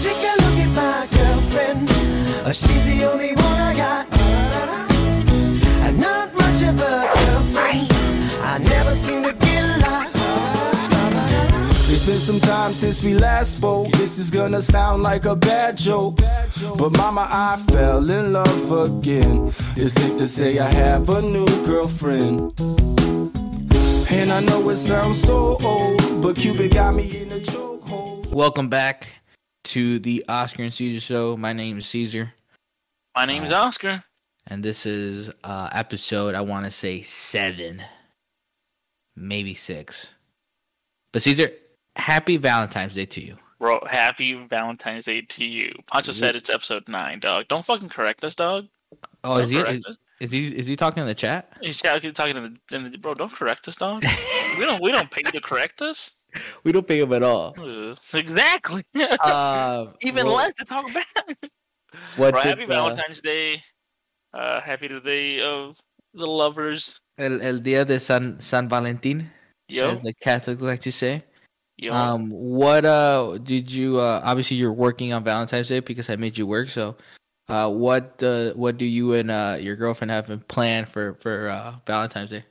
Take a look at my girlfriend. Uh, She's the only one I got. Not much of a girlfriend. I never seem to get a lot. It's been some time since we last spoke. This is gonna sound like a bad joke. But mama, I fell in love again. It's safe to say I have a new girlfriend. And I know it sounds so old, but Cupid got me in a chokehold. Welcome back to the Oscar and Caesar show. My name is Caesar, My name is Oscar. and this is uh, episode I want to say seven, maybe six. But Caesar, happy Valentine's Day to you. Bro, happy Valentine's Day to you. Pancho said it's episode nine, dog. Don't fucking correct us, dog. Oh, Don't is he is, us. Is he is he talking in the chat? He's talking in the, in the bro. Don't correct us, dog. we don't we don't pay you to correct us. We don't pay him at all. Exactly. Um, Even well, less to talk about. What Bro, did, happy uh, Valentine's Day. Uh, happy the day of the lovers. El, el día de San San Valentín, Yo, as the Catholics like to say. yo. Um, what uh did you uh obviously you're working on Valentine's Day because I made you work. So, uh, what uh what do you and uh your girlfriend have in plan for for uh Valentine's Day?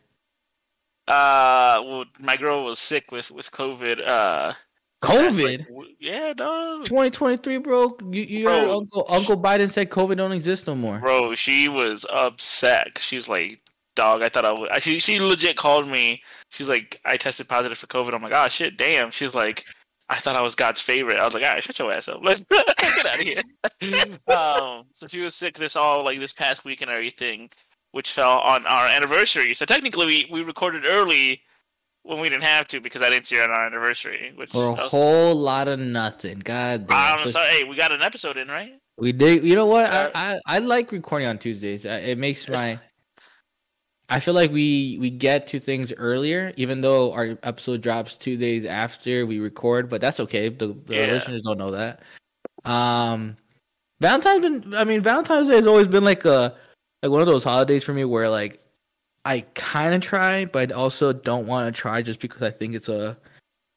Uh, well, my girl was sick with with COVID. Uh, past, like, COVID, yeah, dog. 2023, bro. You you heard Bro. Uncle Uncle Biden said COVID don't exist no more. Bro, she was upset. She was like, "Dog, I thought I was." She she legit called me. She's like, "I tested positive for COVID." I'm like, "Oh shit, damn." She's like, "I thought I was God's favorite." I was like, "All right, shut your ass up. Let's get out of here." um, so she was sick this all like this past week and everything, which fell on our anniversary. So technically, we we recorded early when we didn't have to because I didn't see her on our anniversary. Which For a was- whole lot of nothing. God damn. I'm So sorry. Hey, we got an episode in, right? we did. You know what? Uh, I, I I like recording on Tuesdays. It makes my. I feel like we we get to things earlier, even though our episode drops two days after we record. But that's okay. The, the Yeah. listeners don't know that. Um, Valentine's been. I mean, Valentine's Day has always been like a like one of those holidays for me where like I kind of try, but also don't want to try just because I think it's a.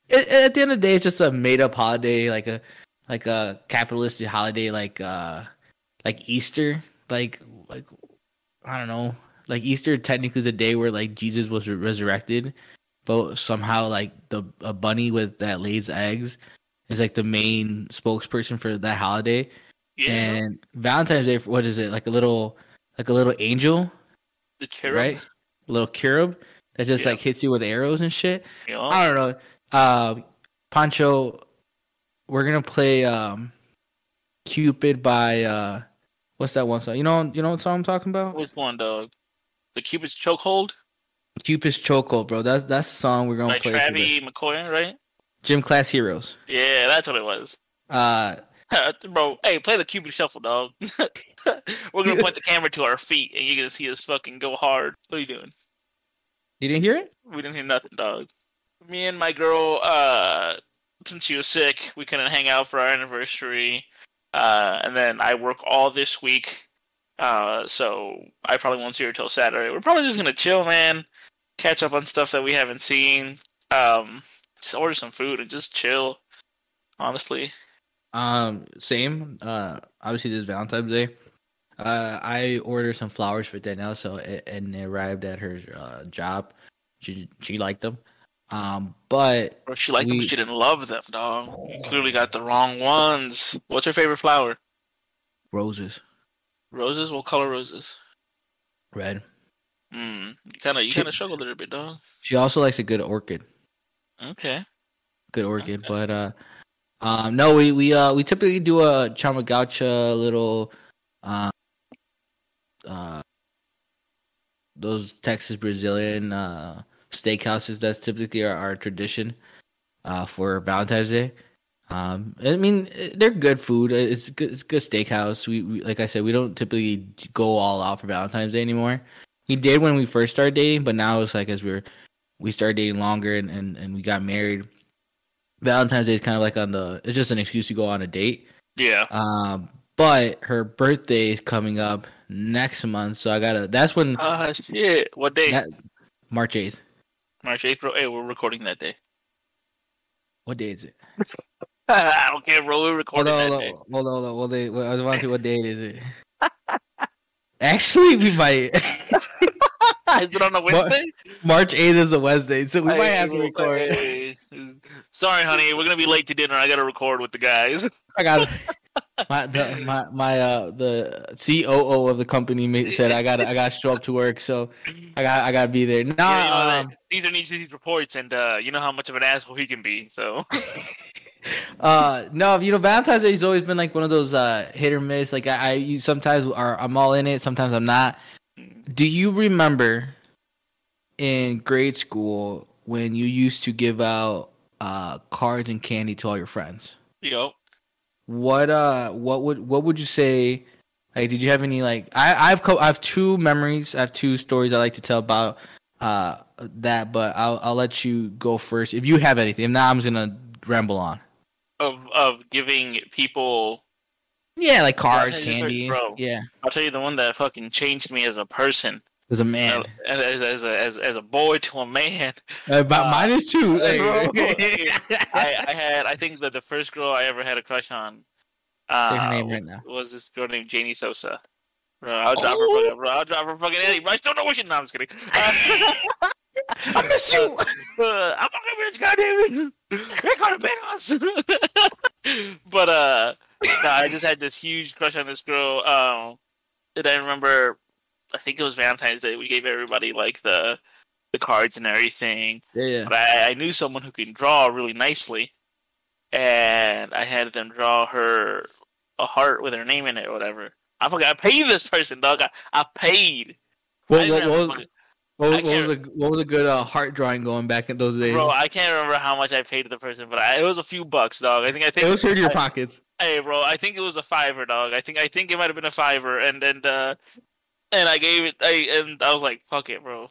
It, at the end of the day, it's just a made up holiday, like a like a capitalistic holiday, like uh like Easter, like like I don't know, like Easter technically is a day where like Jesus was re- resurrected, but somehow like the a bunny with that lays eggs is like the main spokesperson for that holiday. Yeah. And Valentine's Day, what is it? Like a little like a little angel, the cherub. right? A little cherub that just Yeah. like hits you with arrows and shit. Know? I don't know. Uh, Pancho, we're gonna play um, Cupid by uh, what's that one song? You know, you know what song I'm talking about? Which one, dog? The Cupid's Chokehold Cupid's Chokehold, bro. That's that's the song we're gonna by play. Travis McCoy, right? Gym Class Heroes. Yeah, that's what it was. Uh, Bro, hey, play the Cupid Shuffle, dog. We're gonna point the camera to our feet, and you're gonna see us fucking go hard. What are you doing? you didn't hear it? We didn't hear nothing, dog. Me and my girl, uh, since she was sick, we couldn't hang out for our anniversary. Uh, and then I work all this week, uh, so I probably won't see her till Saturday. We're probably just gonna chill, man. Catch up on stuff that we haven't seen. Um, just order some food and just chill. Honestly, Um, same. Uh, obviously this Valentine's Day. Uh, I ordered some flowers for Danielle, so it, and it arrived at her uh, job. She she liked them. Um, but Bro, she liked them, We- but she didn't love them, dog. You clearly got the wrong ones. What's her favorite flower? roses, Roses. What color roses? red. Hmm. You kind of you kind of struggle a little bit, dog. She also likes a good orchid. Okay. good orchid. Okay. But uh, um, no, we we uh we typically do a Chama Gaúcha little, uh, uh, those Texas Brazilian uh steakhouses. That's typically our, our tradition, uh, for Valentine's Day. Um, I mean, they're good food. It's good. It's good steakhouse. We, we like I said, we don't typically go all out for Valentine's Day anymore. We did when we first started dating, but now it's like as we're we started dating longer and, and, and we got married. Valentine's Day is kind of like on the it's just an excuse to go on a date. Yeah. Um, but her birthday is coming up next month, so I gotta. That's when Ah shit. What day? that, March eighth. March, April. Hey, we're recording that day. What day is it? I don't care, bro. We're Hold recording on, that hold hold on, hold on. What day? I was wondering what day is it? Actually, we might. Is it on a Wednesday? March eighth is a Wednesday, so we might have to well, record. hey, Sorry, honey. We're gonna be late to dinner. I gotta record with the guys. I got my the, my my uh the COO of the company said I got I got to show up to work, so I got I got to be there. No, Yeah, you know, um, these are needs these reports, and uh, you know how much of an asshole he can be. So uh no, you know Valentine's Day has always been like one of those uh hit or miss. Like I, I you sometimes are I'm all in it, sometimes I'm not. Do you remember in grade school when you used to give out uh cards and candy to all your friends? yo, What uh what would what would you say like did you have any like I I've co- I have two memories, I have two stories I like to tell about uh that, but I'll I'll let you go first. If you have anything. If not, I'm just going to ramble on. Of of giving people. Yeah, like cards, candy. bro. Yeah. I'll tell you the one that fucking changed me as a person, As a man. uh, as, as, a, as as a boy to a man. Uh, but uh, mine is too. Like, I, I had I think that the first girl I ever had a crush on. Say her Uh, name right now. Was this girl named Janie Sosa? Bro, I'll drop Oh. her. Fucking, bro, I'll drop her fucking Eddie. Bro, I still know what she. No, I'm just kidding. Uh, I miss you. uh, I'm fucking bitch. Goddamn it! Gonna ban us. but uh, no, I just had this huge crush on this girl. Um, and I remember, I think it was Valentine's Day. We gave everybody like the the cards and everything. Yeah, yeah. But I, I knew someone who can draw really nicely, and I had them draw her a heart with her name in it or whatever. I forgot. I paid this person, dog. I, I paid. I What, didn't what, what, what, was, I what was a what was a good uh, heart drawing going back in those days? Bro, I can't remember how much I paid the person, but I, it was a few bucks, dog. I think I think it was in your I- pockets. Hey, bro, I think it was a fiver, dog. I think I think it might have been a fiver, and and uh, and I gave it. I and I was like, "Fuck it, bro.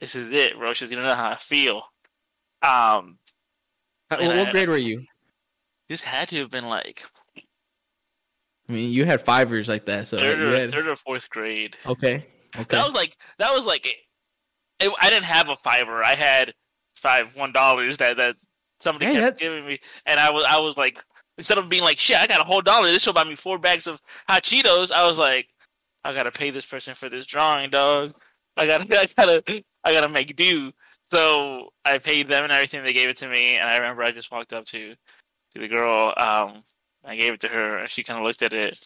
This is it, bro. She's gonna know how I feel." Um, What, what I- grade were you? this had to have been like I mean, you had fivers like that, so third you or had- third or fourth grade. okay, okay. That was like that was like it, I didn't have a fiver. I had five one dollars that that somebody Yeah, kept that- giving me, and I was I was like instead of being like shit, I got a whole dollar. This will buy me four bags of hot Cheetos. I was like, I gotta pay this person for this drawing, dog. I gotta I gotta I gotta make do. So I paid them and everything. They gave it to me, and I remember I just walked up to to the girl. Um, I gave it to her, and she kind of looked at it.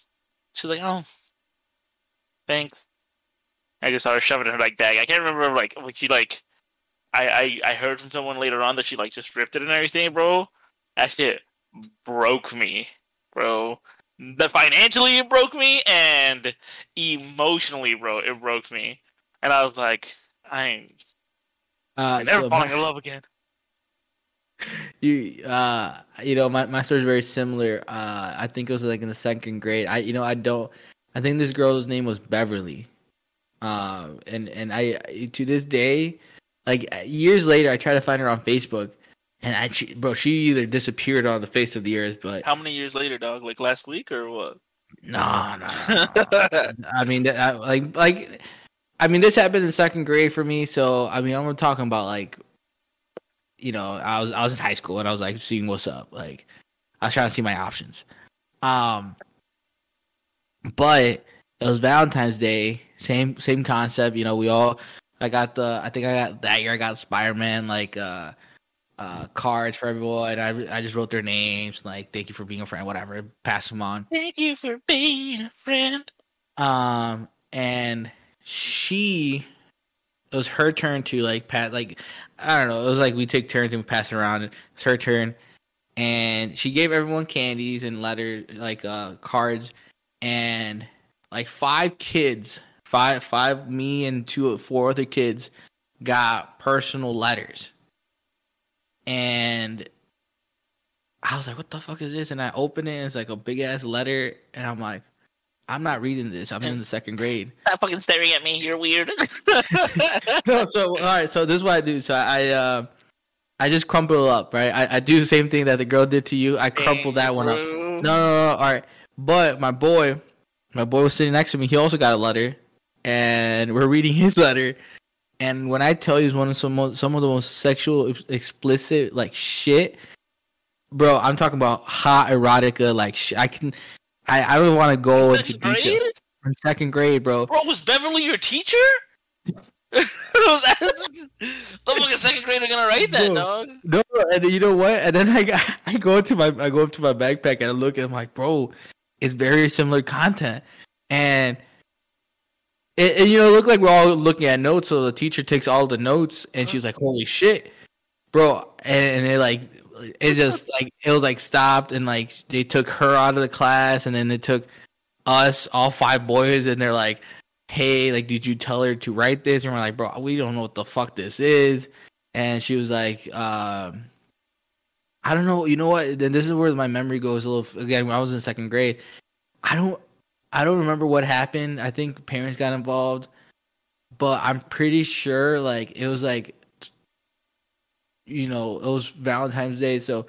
She's like, "Oh, thanks." I just saw her shoving it in her like bag. I can't remember like like she like I, I I heard from someone later on that she like just ripped it and everything, bro. That shit broke me, bro. The financially it broke me and emotionally, bro, it broke me. And I was like, I ain't uh, never so falling my- in love again. You uh you know my, my story is very similar uh i think it was like in the second grade i you know i don't i think this girl's name was beverly um and and i to this day like years later i try to find her on facebook and i she, bro she either disappeared on the face of the earth but How many years later, dog? Like last week or what? no no, no. i mean I, like like i mean this happened in second grade for me so i mean i'm talking about like you know, I was I was in high school and I was like seeing what's up. Like I was trying to see my options. Um but it was Valentine's Day, same same concept, you know, we all I got the I think I got that year I got Spider Man like uh uh cards for everyone and I I just wrote their names like thank you for being a friend, whatever, pass them on. Thank you for being a friend. Um, and she, it was her turn to like pat, like I don't know. It was like we take turns and we pass it around. It's her turn, and she gave everyone candies and letters, like uh cards, and like five kids, five five me and two four other kids got personal letters, and. I was like, "What the fuck is this?" And I open it, and it's like a big ass letter, and I'm like, I'm not reading this. I'm in the second grade. Stop fucking staring at me. You're weird. no, so all right, so this is what I do. So I uh, I just crumple it up, right? I, I do the same thing that the girl did to you. I crumple that one up. No, no, no, no, all right. But my boy, my boy was sitting next to me. He also got a letter, and we're reading his letter. And when I tell you, it's one of some some of the most sexual explicit like shit, bro. I'm talking about hot erotica. Like sh- I can, I I don't want to go into Second grade? detail. In second grade, bro. Bro, was Beverly your teacher? the fucking second grader gonna write that, Bro. dog? No, and you know what? And then I I go to my I go up to my backpack and I look and I'm like, bro, it's very similar content, and it, and, you know, it looked like we're all looking at notes. So the teacher takes all the notes and she's like, holy shit, bro, and, and it like it just like it was like stopped and like they took her out of the class and then they took us all five boys and they're like hey like did you tell her to write this? And we're like bro we don't know what the fuck this is. And she was like um i don't know you know what? Then this is where my memory goes a little again when i was in second grade i don't i don't remember what happened. I think parents got involved but i'm pretty sure like it was like you know it was valentine's day so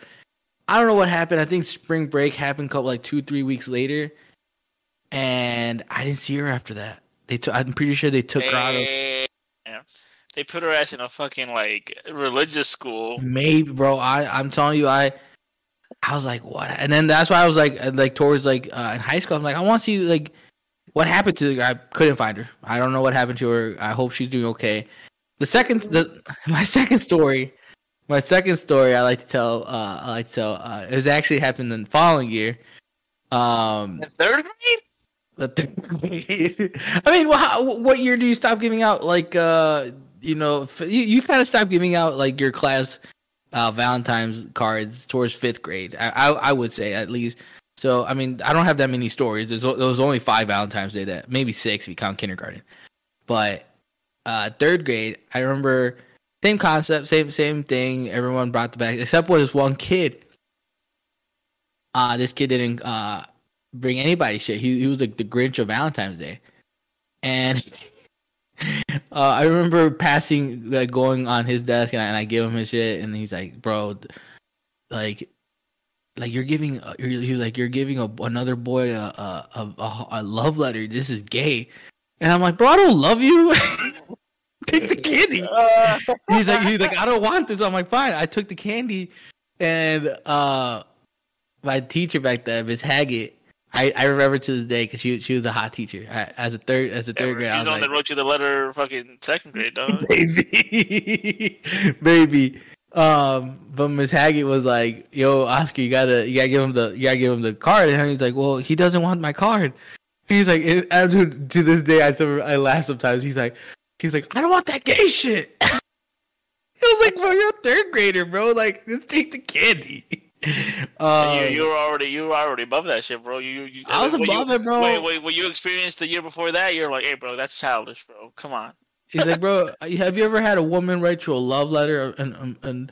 i don't know what happened i think spring break happened couple like two three weeks later and i didn't see her after that they took i'm pretty sure they took her out of Damn. They put her ass in a fucking like religious school. Maybe, bro. I I'm telling you, I I was like, what? And then that's why I was like, uh, like towards like uh, in high school, I'm like, I want to see like what happened to. the I couldn't find her. I don't know what happened to her. I hope she's doing okay. The second, the my second story, my second story, I like to tell. Uh, I like to tell. Uh, it was actually happened in the following year. Um, In third grade? the thing. I mean, well, how, what year do you stop giving out like uh you know f- you, you kind of stop giving out like your class uh Valentine's cards towards fifth grade. I, I I would say at least. So I mean, I don't have that many stories. There's there was only five Valentine's Day that maybe six if you count kindergarten, but uh third grade I remember same concept, same same thing. Everyone brought the bag except for this one kid. Uh this kid didn't uh bring anybody shit. He he was like the Grinch of Valentine's Day, and uh, I remember passing like going on his desk and I, and I give him his shit, and he's like, "Bro, like." Like you're giving, uh, you're, he's like you're giving a, another boy a a a a love letter. This is gay, and I'm like, bro, I don't love you. Take the candy. he's like, he's like, I don't want this. I'm like, fine. I took the candy, and uh, my teacher back then, Miss Haggett, I, I remember to this day because she she was a hot teacher. I, as a third as a third grade, She's I the one like, that wrote you the letter fucking second grade, dog. baby, baby. Um, but Miss Haggett was like, "Yo, Oscar, you gotta you gotta give him the you gotta give him the card." And he's like, "Well, he doesn't want my card." He's like, and to, to this day, I still I laugh sometimes. He's like, he's like, I don't want that gay shit. I was like, bro, you're a third grader, bro. Like, let's take the candy. Um, you, you were already you were already above that shit, bro. You, you I was above you, it, bro. Wait, wait, what you experienced the year before that, you're like, hey, bro, that's childish, bro. Come on. He's like, bro, have you ever had a woman write you a love letter and and, and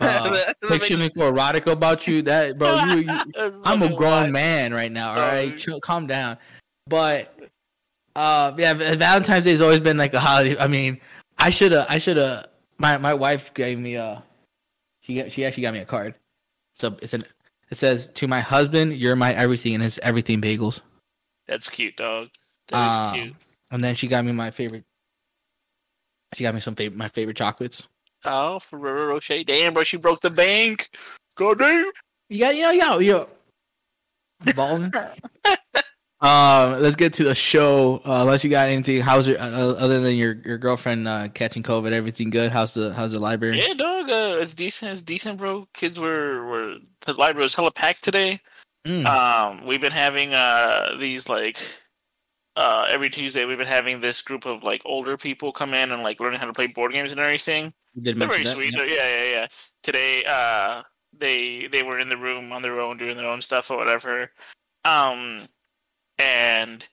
uh, fictional or erotic about you? That, bro, you, you I'm a grown man right now. All right. Chill, calm down. But uh, yeah, Valentine's Day has always been like a holiday. I mean, I should have, I should have. My my wife gave me a, she got, she actually got me a card. So it's an, it says to my husband, "You're my everything," and it's everything bagels. That's cute, dog. That is Uh, cute. And then she got me my favorite. She got me some favorite, my favorite chocolates. Oh, Ferrero Rocher. Damn, bro, she broke the bank. God damn. You got, yo, yo, yo. Balling. um, let's get to the show. Uh, unless you got anything, how's your uh, other than your your girlfriend uh, catching COVID? Everything good? How's the how's the library? Yeah, dog. Uh, it's decent. It's decent, bro. Kids were were the library was hella packed today. Mm. Um, we've been having uh these like uh every Tuesday we've been having this group of like older people come in and like learning how to play board games and everything. Did They're very that. sweet. They're- Yeah, yeah, yeah. Today, uh, they they were in the room on their own doing their own stuff or whatever. Um, and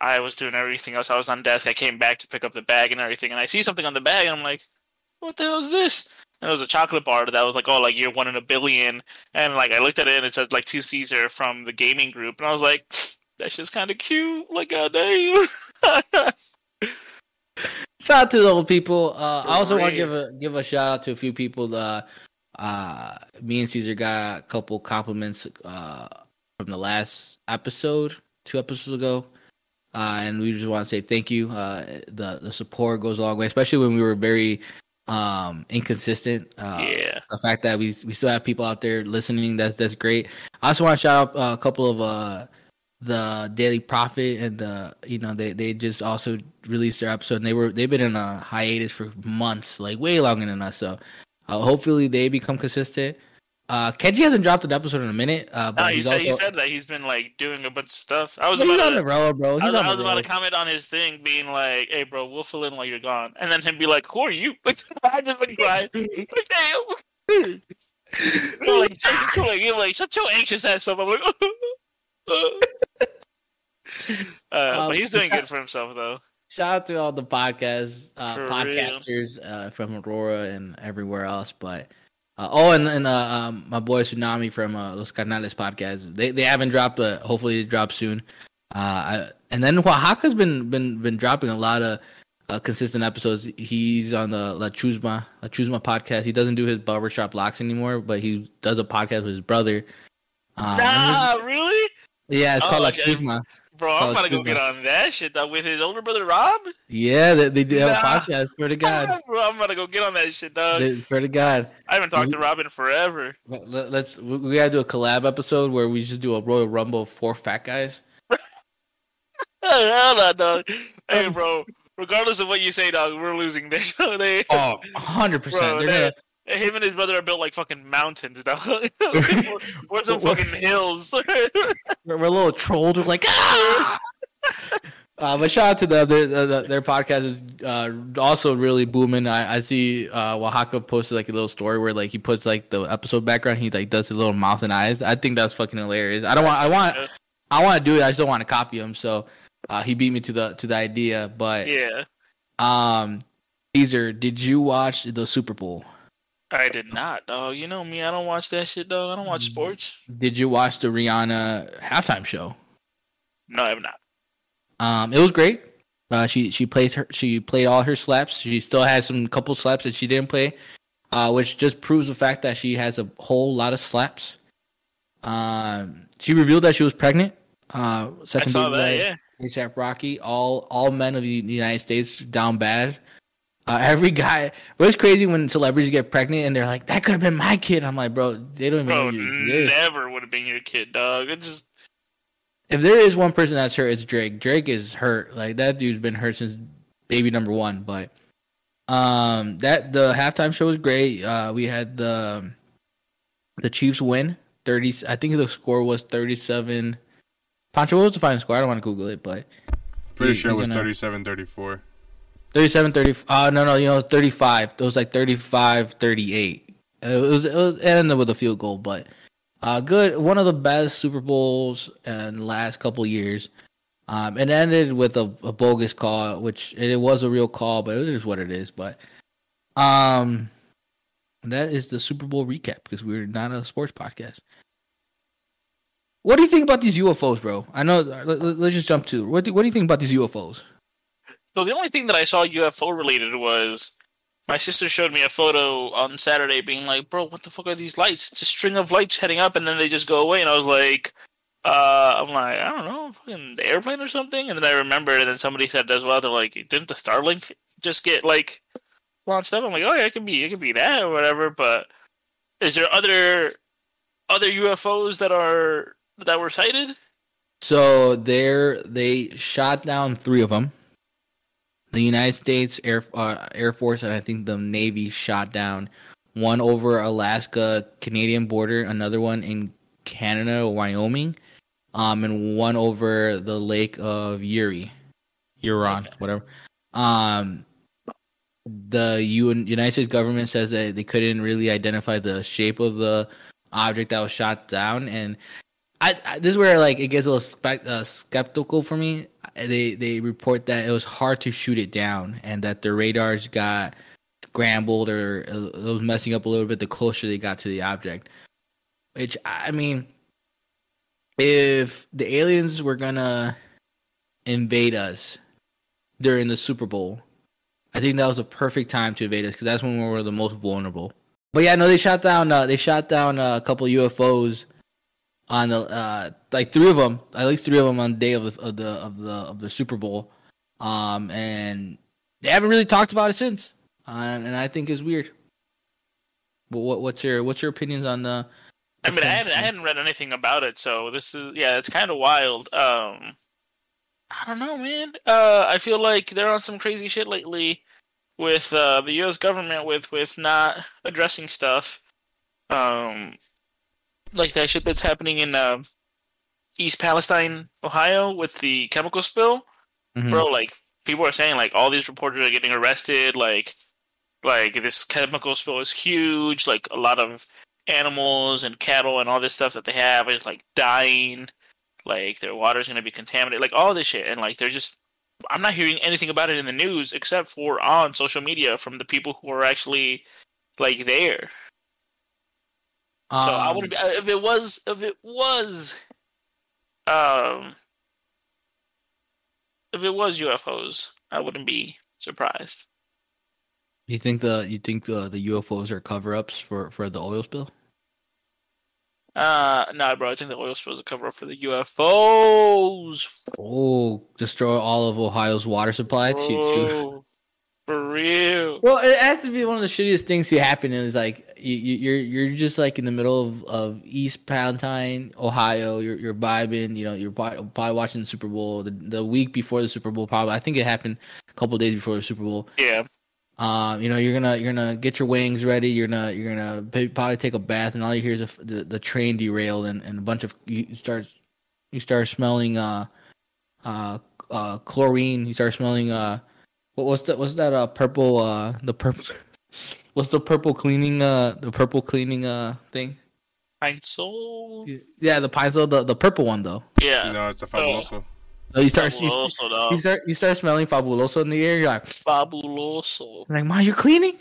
I was doing everything else. I was on desk. I came back to pick up the bag and everything, and I see something on the bag, and I'm like, "What the hell is this?" And it was a chocolate bar that was like, "Oh, like you're one in a billion. And like I looked at it, and it said like to Caesar from the gaming group, and I was like, "That shit's kind of cute." Like, goddamn. Shout out to the old people. Uh, I also want to give a give a shout out to a few people. Uh, uh, me and Caesar got a couple compliments uh, from the last episode, two episodes ago. uh, and we just want to say thank you. Uh, the the support goes a long way, especially when we were very um, inconsistent. Uh, Yeah. the fact that we we still have people out there listening that's that's great. I also want to shout out uh, a couple of uh, the Daily Profit and the you know they they just also released their episode and they were they've been in a hiatus for months, like way longer than us. So uh, hopefully they become consistent. Uh, Kenji hasn't dropped an episode in a minute, uh, but No, he said also he said that he's been like doing a bunch of stuff. I was about the to, road, bro. I was, I was about to comment on his thing, being like, "Hey, bro, we'll fill in while you're gone," and then him be like, "Who are you?" I just been crying. like, damn. You're like, you're like, you're like, shut your anxious ass up. I'm like, uh, Um, but he's doing good for himself, though. Shout out to all the podcast uh, podcasters uh, from Aurora and everywhere else. But uh, oh, and, and uh, um, my boy Tsunami from uh, Los Carnales podcast. They they haven't dropped, but hopefully they drop soon. Uh, I, and then Oaxaca's been been been dropping a lot of uh, consistent episodes. He's on the La Chusma La Chusma podcast. He doesn't do his barbershop locks anymore, but he does a podcast with his brother. Nah, really, yeah, it's called Oh, La okay. Chusma. Bro. I'm about to go get on that shit though, with his older brother Rob. Yeah, they, they do have a podcast. Swear to God. bro, I'm about to go get on that shit, dog. They- Swear to God. I haven't talked to Robin forever. Let- Let's we we gotta do a collab episode where we just do a Royal Rumble of four fat guys. Hell no, dog. Hey, um, bro. Regardless of what you say, dog, we're losing this. they, Oh, hundred bro, percent. they, him and his brother are built like fucking mountains, dog. we're, we're some fucking hills. We're, we're a little trolled. We're like, ah! Uh, but shout out to them. Their, their, their podcast is uh, also really booming. I, I see uh, Oaxaca posted like a little story where like he puts like the episode background. He like does his little mouth and eyes. I think that's fucking hilarious. I don't want. I want. I want to do it. I just don't want to copy him. So uh, he beat me to the to the idea. But yeah, um, Caesar, did you watch the Super Bowl? I did not, dog. You know me. I don't watch that shit, dog. I don't watch sports. Did you watch the Rihanna halftime show? No, I have not. Um, it was great. Uh, she she played her she played all her slaps. She still had some couple slaps that she didn't play, uh, which just proves the fact that she has a whole lot of slaps. Um, she revealed that she was pregnant. Uh, I second saw baby that. Yeah. ASAP Rocky. All all men of the United States down bad. Uh, every guy. It was crazy when celebrities get pregnant and they're like, "That could have been my kid." I'm like, bro, they don't even Bro, know you exist. never would have been your kid, dog. It just if there is one person that's hurt, it's Drake. Drake is hurt. Like that dude's been hurt since baby number one. But um, that the halftime show was great. Uh, we had the the Chiefs win thirty. I think the score was thirty seven. Pancho, what was the final score? I don't want to Google it, but Pretty he- sure it was gonna- 37 34. 37 30 uh no no you know 35 it was like 35 38 it was it was it ended with a field goal but uh good one of the best super bowls in the last couple years. Um it ended with a, a bogus call which it was a real call but it is what it is but um that is the super bowl recap because we're not a sports podcast. What do you think about these ufos bro? I know let, let's just jump to what do, what do you think about these ufos So the only thing that I saw UFO related was my sister showed me a photo on Saturday, being like, "Bro, what the fuck are these lights? It's a string of lights heading up, and then they just go away." And I was like, uh, "I'm like, I don't know, fucking the airplane or something." And then I remembered, and then somebody said as well, they're like, "Didn't the Starlink just get like launched up?" I'm like, "Oh yeah, it could be, it could be that or whatever." But is there other other UFOs that are that were sighted? So there, they shot down three of them. The United States Air uh, Air Force and I think the Navy shot down one over Alaska Canadian border, another one in Canada, Wyoming, um, and one over the Lake of Erie, Huron, Okay. whatever. Um, the UN, United States government says that they couldn't really identify the shape of the object that was shot down, and I, I this is where like it gets a little spec, uh, skeptical for me. They they report that it was hard to shoot it down, and that the radars got scrambled or uh, it was messing up a little bit the closer they got to the object. Which I mean, if the aliens were gonna invade us during the Super Bowl, I think that was a perfect time to invade us because that's when we were the most vulnerable. But yeah, no, they shot down. Uh, they shot down uh, a couple UFOs on the uh, like three of them, at least three of them on the day of the of the of the of the Super Bowl, um, and they haven't really talked about it since, uh, and I think it's weird. But what what's your what's your opinions on the? I mean, I hadn't, I hadn't read anything about it, so this is yeah, it's kind of wild. Um, I don't know, man. Uh, I feel like they're on some crazy shit lately with uh, the U.S. government with with not addressing stuff. Um, like that shit that's happening in uh, East Palestine, Ohio, with the chemical spill, Mhm. bro. Like people are saying, like all these reporters are getting arrested. Like, like this chemical spill is huge. Like a lot of animals and cattle and all this stuff that they have is like dying. Like their water's gonna be contaminated. Like all this shit, and like they're just. I'm not hearing anything about it in the news except for on social media from the people who are actually like there. So I Um, wouldn't be if it was if it was um if it was UFOs, I wouldn't be surprised. You think the you think the the UFOs are cover ups for for the oil spill? Uh no, bro, I think the oil spill is a cover up for the UFOs. Oh, destroy all of Ohio's water supply to, to Bro, for real. Well, it has to be one of the shittiest things to happen. Is like you, you, you're you're just like in the middle of, of East Palestine, Ohio. You're you're vibing. You know, you're probably, probably watching the Super Bowl the, the week before the Super Bowl. Probably, I think it happened a couple days before the Super Bowl. Yeah. Um, you know, you're gonna you're gonna get your wings ready. You're gonna you're gonna probably take a bath, and all you hear is the the, the train derailed, and, and a bunch of you start you start smelling uh uh uh chlorine. You start smelling uh what what's that what's that uh purple uh the purple what's the purple cleaning uh the purple cleaning uh thing? Pine Sol. Yeah, the pine sol the the purple one though. Yeah. You know, it's a fabuloso. So you start you, Fabuloso, you dog. start you start smelling fabuloso in the air. You're like, Fabuloso. I'm like, mom, you're cleaning?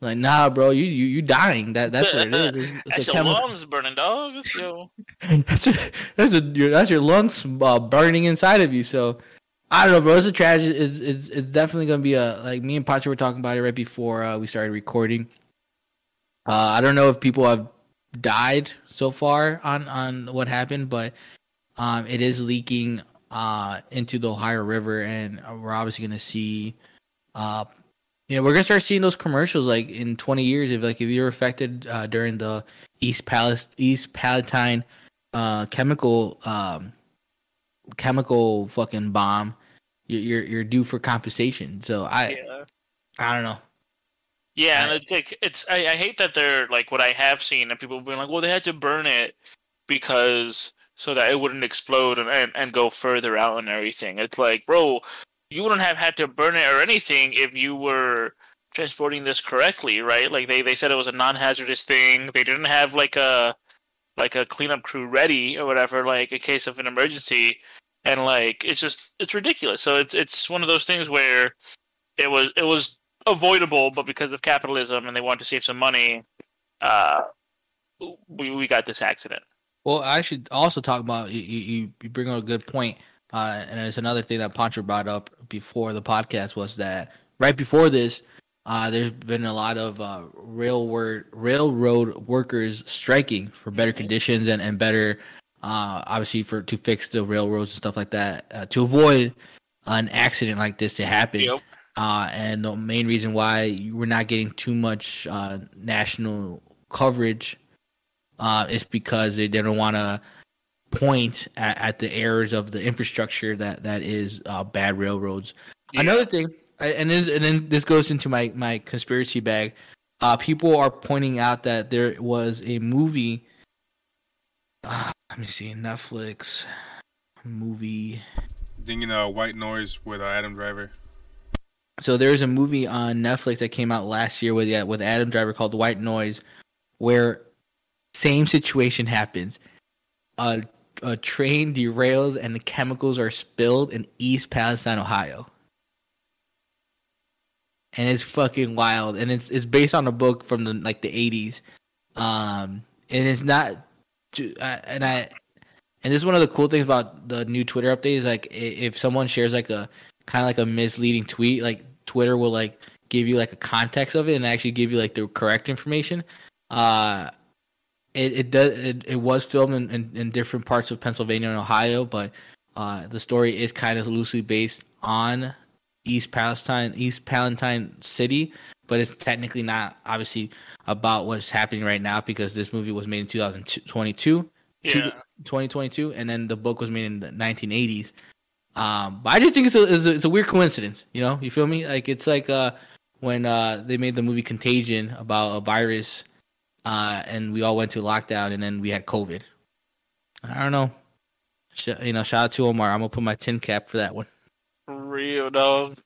Like, nah, bro, you you you dying. That that's what it is. It's, it's That's a your chemical. lungs burning, dog. That's your That's your, that's a, your that's your lungs uh, burning inside of you. So I don't know, bro. It's a tragedy. It's, it's it's definitely gonna be a like me and Pancho were talking about it right before uh, we started recording. Uh, I don't know if people have died so far on on what happened, but um, it is leaking uh into the Ohio River, and we're obviously gonna see uh you know, we're gonna start seeing those commercials like in 20 years. If like if you're affected uh, during the East Palace East Palatine uh, chemical um, chemical fucking bomb, you're, you're you're due for compensation. So I yeah. I don't know. Yeah, and it's like it's I, I hate that they're like what I have seen and people being like, well, they had to burn it because so that it wouldn't explode and, and, and go further out and everything. It's like, bro, you wouldn't have had to burn it or anything if you were transporting this correctly, right? Like they, they said it was a non hazardous thing. They didn't have like a like a cleanup crew ready or whatever, like in case of an emergency. And like it's just it's ridiculous. So it's it's one of those things where it was it was avoidable, but because of capitalism and they wanted to save some money, uh, we we got this accident. Well, I should also talk about you. You, you bring up a good point, uh, and it's another thing that Pancho brought up before the podcast was that right before this, uh, there's been a lot of uh, railroad railroad workers striking for better conditions and and better, uh, obviously for to fix the railroads and stuff like that uh, to avoid an accident like this to happen. Yep. Uh, and the main reason why we're not getting too much uh, national coverage uh, is because they, they don't want to point at, at the errors of the infrastructure that that is uh, bad railroads. Another thing, and this, and then this goes into my my conspiracy bag. Uh, people are pointing out that there was a movie. Let me see, Netflix movie. Thinking uh, White Noise with uh, Adam Driver. So there's a movie on Netflix that came out last year with yeah, with Adam Driver called White Noise, where same situation happens. A a train derails and the chemicals are spilled in East Palestine, Ohio. And it's fucking wild. And it's it's based on a book from the like the eighties. Um and it's not and I and this is one of the cool things about the new Twitter update is like if someone shares like a kind of like a misleading tweet, like Twitter will like give you like a context of it and actually give you like the correct information. Uh, it it does it, it was filmed in, in, in different parts of Pennsylvania and Ohio, but uh, the story is kind of loosely based on East Palestine, East Palestine City, but it's technically not obviously about what's happening right now because this movie was made in 2022, Yeah. 2022, and then the book was made in the 1980s. Um, but I just think it's a, it's a it's a weird coincidence, you know. You feel me? Like it's like uh when uh they made the movie Contagion about a virus, uh, and we all went to lockdown, and then we had COVID. I don't know. Sh- you know, shout out to Omar. I'm gonna put my tin cap for that one. Real dog.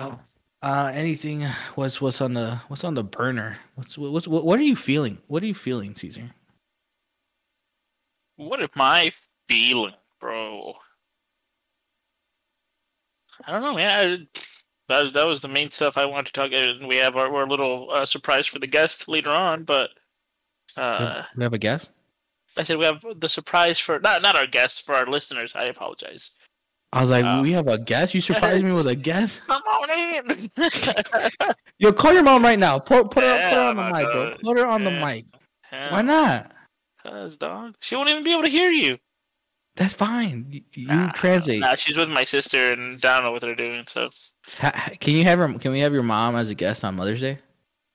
Oh. Uh, anything? What's what's on the what's on the burner? What's what's what, what are you feeling? What are you feeling, Caesar? What am I feeling, bro? I don't know, man. I, that that was the main stuff I wanted to talk. And we have our, our little uh, surprise for the guest later on, but uh, we have a guest. I said we have the surprise for not not our guests for our listeners. I apologize. I was like, Oh. we have a guest. You surprised me with a guess. Come on in. Yo, call your mom right now. Put put her, put her on the mic, bro. uh, Put her on the yeah. mic. Why not? Cause dog, she won't even be able to hear you. That's fine. You, you Nah, translate. Nah, she's with my sister, and I don't know what they're doing. So, can you have her? Can we have your mom as a guest on Mother's Day?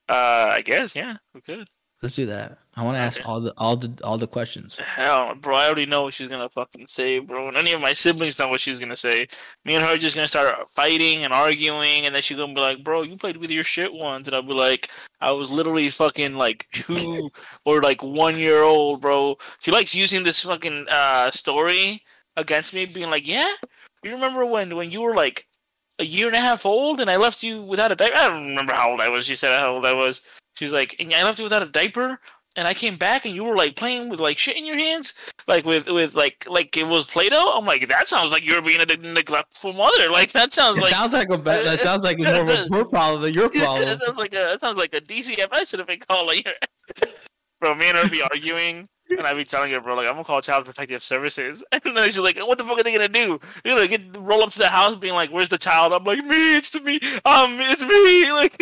uh, I guess yeah, we could. Let's do that. I want to ask all the all the all the questions. Hell, bro, I already know what she's gonna fucking say, bro. And any of my siblings know what she's gonna say. Me and her are just gonna start fighting and arguing, and then she's gonna be like, "Bro, you played with your shit once," and I'll be like, "I was literally fucking like two or like one year old, bro." She likes using this fucking uh story against me, being like, "Yeah, you remember when when you were like a year and a half old, and I left you without a diaper?" I don't remember how old I was. She said how old I was. She's like, "And I left you without a diaper." And I came back and you were like playing with like shit in your hands, like with with like like it was Play-Doh. I'm like, that sounds like you're being a neglectful mother. Like that sounds It like sounds like a ba- that sounds like more of a her problem than your problem. that sounds like a that sounds like a DCFS should have been calling her. Bro, me and her be arguing. And I be telling her, bro, like I'm gonna call Child Protective Services, and then she's like, "What the fuck are they gonna do? They're gonna get roll up to the house, being like, "Where's the child?" I'm like, "Me, it's to me, um, it's me." Like,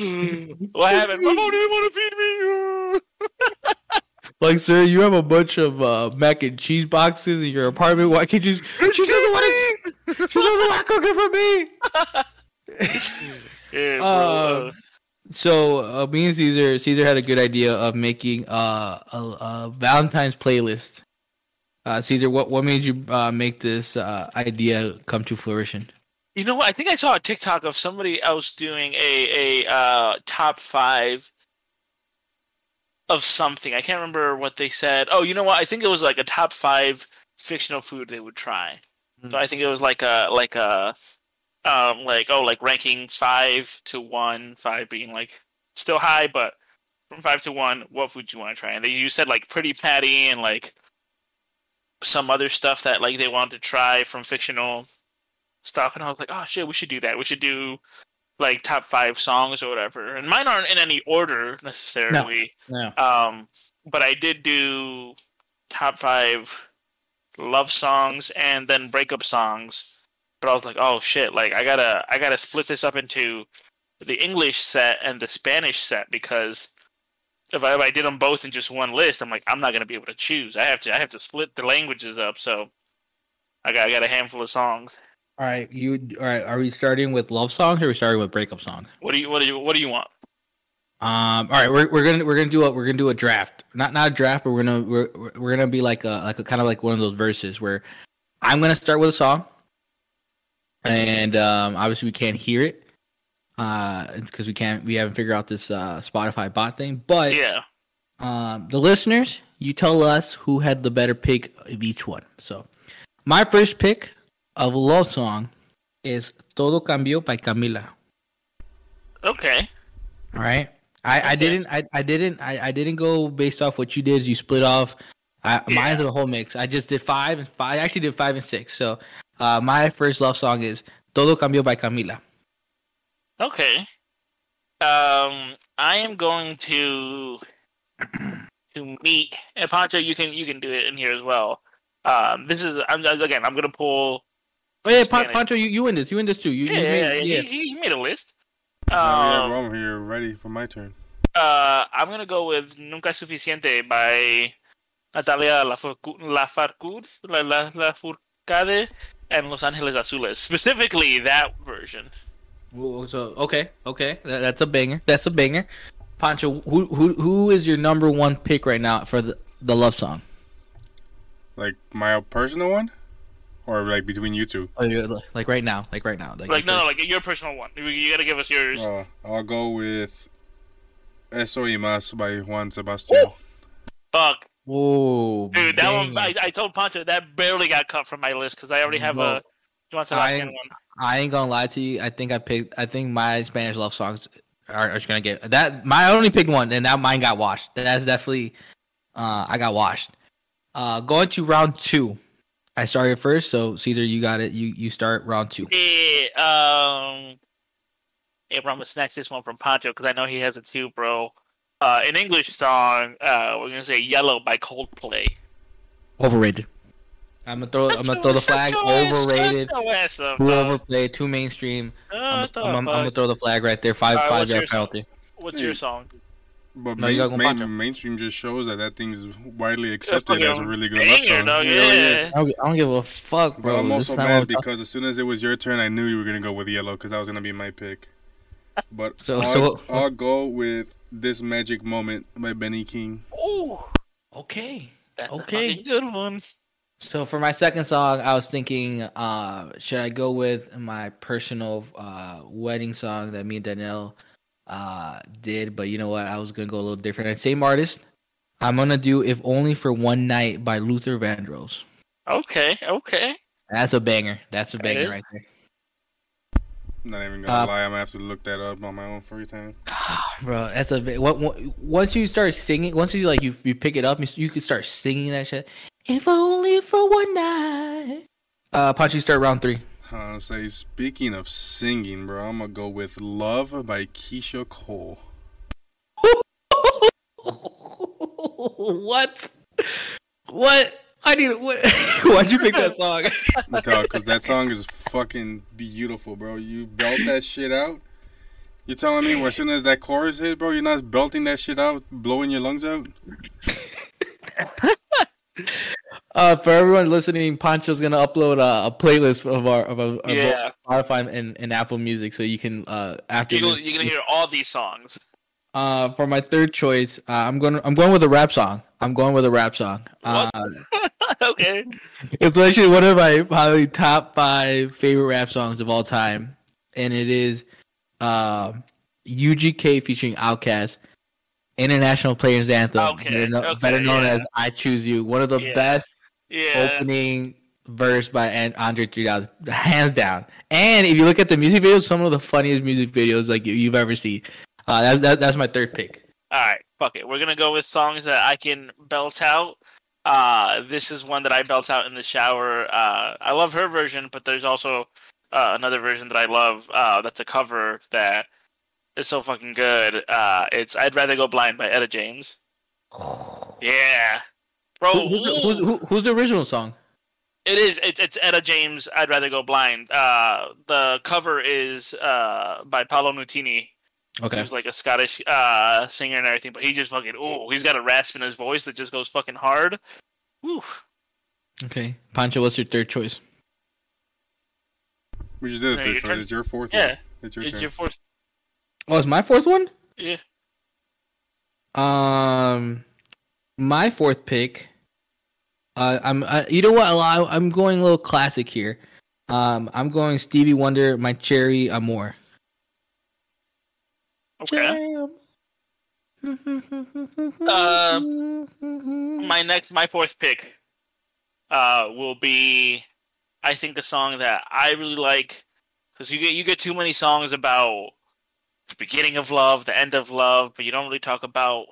what happened? My mom didn't want to feed me. Like, sir, you have a bunch of uh, mac and cheese boxes in your apartment. Why can't you? She doesn't want to. She doesn't want to cook it for me. Yeah. Uh, So, uh, me and Caesar, Caesar had a good idea of making uh, a, a Valentine's playlist. Uh, Caesar, what what made you uh, make this uh, idea come to fruition? You know what? I think I saw a TikTok of somebody else doing a a uh, top five of something. I can't remember what they said. Oh, you know what? I think it was like a top five fictional food they would try. So I think it was like a like a um like oh like ranking five to one, five being like still high, but from five to one, what food do you want to try? And they you said like pretty patty and like some other stuff that like they wanted to try from fictional stuff, and I was like, oh shit, we should do that. We should do like top five songs or whatever. And mine aren't in any order necessarily. No. Um, but I did do top five love songs and then breakup songs. But I was like, oh shit, like I gotta I gotta split this up into the English set and the Spanish set because if I, if I did them both in just one list, I'm like I'm not gonna be able to choose. I have to I have to split the languages up. So I got I got a handful of songs. All right, you. All right, are we starting with love songs or are we starting with breakup songs? What do you what do you what do you want? Um. All right, we're, we're gonna we're gonna do a we're gonna do a draft. Not not a draft, but we're gonna we're we're gonna be like a like a kind of like one of those verses where I'm gonna start with a song, and um, obviously we can't hear it, uh, because we can't we haven't figured out this uh Spotify bot thing. But Yeah. um, the listeners, you tell us who had the better pick of each one. So, my first pick of a love song is "Todo Cambió" by Camila. Okay. All right. I, I didn't I, I didn't I, I didn't go based off what you did. You split off. I, Mine's a whole mix. I just did five and five. I actually did five and six. So uh, my first love song is "Todo Cambió" by Camila. Okay. Um, I am going to to meet and Pancho. You can you can do it in here as well. Um, this is I'm again. I'm gonna pull. Oh yeah, Pan- Pancho, you, you win this. You win this too. You, Yeah, you yeah, made- yeah, yeah. He, he made a list. Now we have Um, Rome here ready for my turn. Uh, I'm gonna go with Nunca es Suficiente by Natalia Lafourcade, Lafourcade, La, La, Lafourcade and Los Angeles Azules. Specifically, that version. Well, So okay, okay, that, that's a banger. That's a banger. Pancho, who who who is your number one pick right now for the the love song? Like my personal one, or like between you two. Oh, you're, like right now, like right now, like, Like, no, no, first- like your personal one. You, you gotta give us yours. Uh, I'll go with Eso y Más by Joan Sebastian. Fuck, Whoa, dude, that one. I, I told Pancho that barely got cut from my list because I already have Bro, a Joan Sebastian I- one. I ain't gonna lie to you. I think I picked. I think my Spanish love songs are, are just gonna get that. My I only picked one, and that mine got washed. That's definitely. Uh, I got washed. Uh, going to round two. I started first, so Caesar, you got it. You you start round two. Yeah, um, yeah, bro, snatch this one from Pancho because I know he has it too, bro. Uh, an English song. Uh, we're gonna say "Yellow" by Coldplay. Overrated. I'm gonna throw. I'm gonna throw the flag. Shut your ass- Overrated. shut your ass up, Too overplayed. Too mainstream. I'm, Shut the I'm, I'm, gonna throw the flag right there. Five Alright, five what's yard penalty. What's your song? But No, you main, gotta go main- mainstream just shows that that thing's widely accepted Oh, as a really good love banger, song. dog. Hell Yeah. I don't, I don't give a fuck, But bro. I'm also is mad because as soon as it was your turn, I knew you were gonna go with yellow because that was gonna be my pick. But So- I'll, so- I'll go with this magic moment by Benny King. Ooh, Okay. that's Okay. a good one. So for my second song, I was thinking, uh, should I go with my personal uh, wedding song that me and Danielle uh, did? But you know what? I was gonna go a little different. And same artist. I'm gonna do "If Only for One Night" by Luther Vandross. Okay, okay. That's a banger. That's a That banger is. right there, Not even gonna Uh, lie, I'm gonna have to look that up on my own free time. bro. That's a what, what, once you start singing, once you like you you pick it up, you, you can start singing that shit. If only for one night. Uh, Pachi, start round three. Say speaking of singing, bro, I'm gonna go with "Love" by Keyshia Cole. what? What? I need. What? Why'd you pick that song? Because that song is fucking beautiful, bro. You belt that shit out. You're telling me as soon as that chorus hit, bro, you're not belting that shit out, blowing your lungs out? Uh, for everyone listening, Pancho's gonna upload a, a playlist of our of, our, of Yeah. our Spotify and, and Apple Music, so you can uh after You're, this. you're gonna hear all these songs. Uh, for my third choice, uh, I'm going. I'm going with a rap song. I'm going with a rap song. Uh, okay. it's actually one of my probably top five favorite rap songs of all time, and it is uh, UGK featuring Outkast, International Players Anthem, Okay, better, kno- okay, better known yeah. as "I Choose You." One of the Yeah. best Yeah. opening verse by An- Andre 3000, hands down. And if you look at the music videos, some of the funniest music videos like you- you've ever seen. Uh, that's that, that's my third pick. All right, fuck it. We're gonna go with songs that I can belt out. Uh, this is one that I belt out in the shower. Uh, I love her version, but there's also uh, another version that I love. Uh, that's a cover that is so fucking good. Uh, it's "I'd Rather Go Blind" by Etta James. Yeah, bro. Who- who's, the, who's, who, who's the original song? It is. It's, it's Etta James. I'd rather go blind. Uh, the cover is uh by Paolo Nutini, Okay. who's like a Scottish uh singer and everything. But he just fucking oh, he's got a rasp in his voice that just goes fucking hard. Woo. Okay. Pancho, what's your third choice? We just did No, a your third turn. choice. It's your fourth Yeah. one. It's your It's turn. your fourth. Oh, it's my fourth one? Yeah. Um, my fourth pick. Uh, I'm. Uh, you know what? I, I'm going a little classic here. Um, I'm going Stevie Wonder, my Cherie amour. Okay. Um, My next, my fourth pick, uh, will be, I think, a song that I really like because you get you get too many songs about the beginning of love, the end of love, but you don't really talk about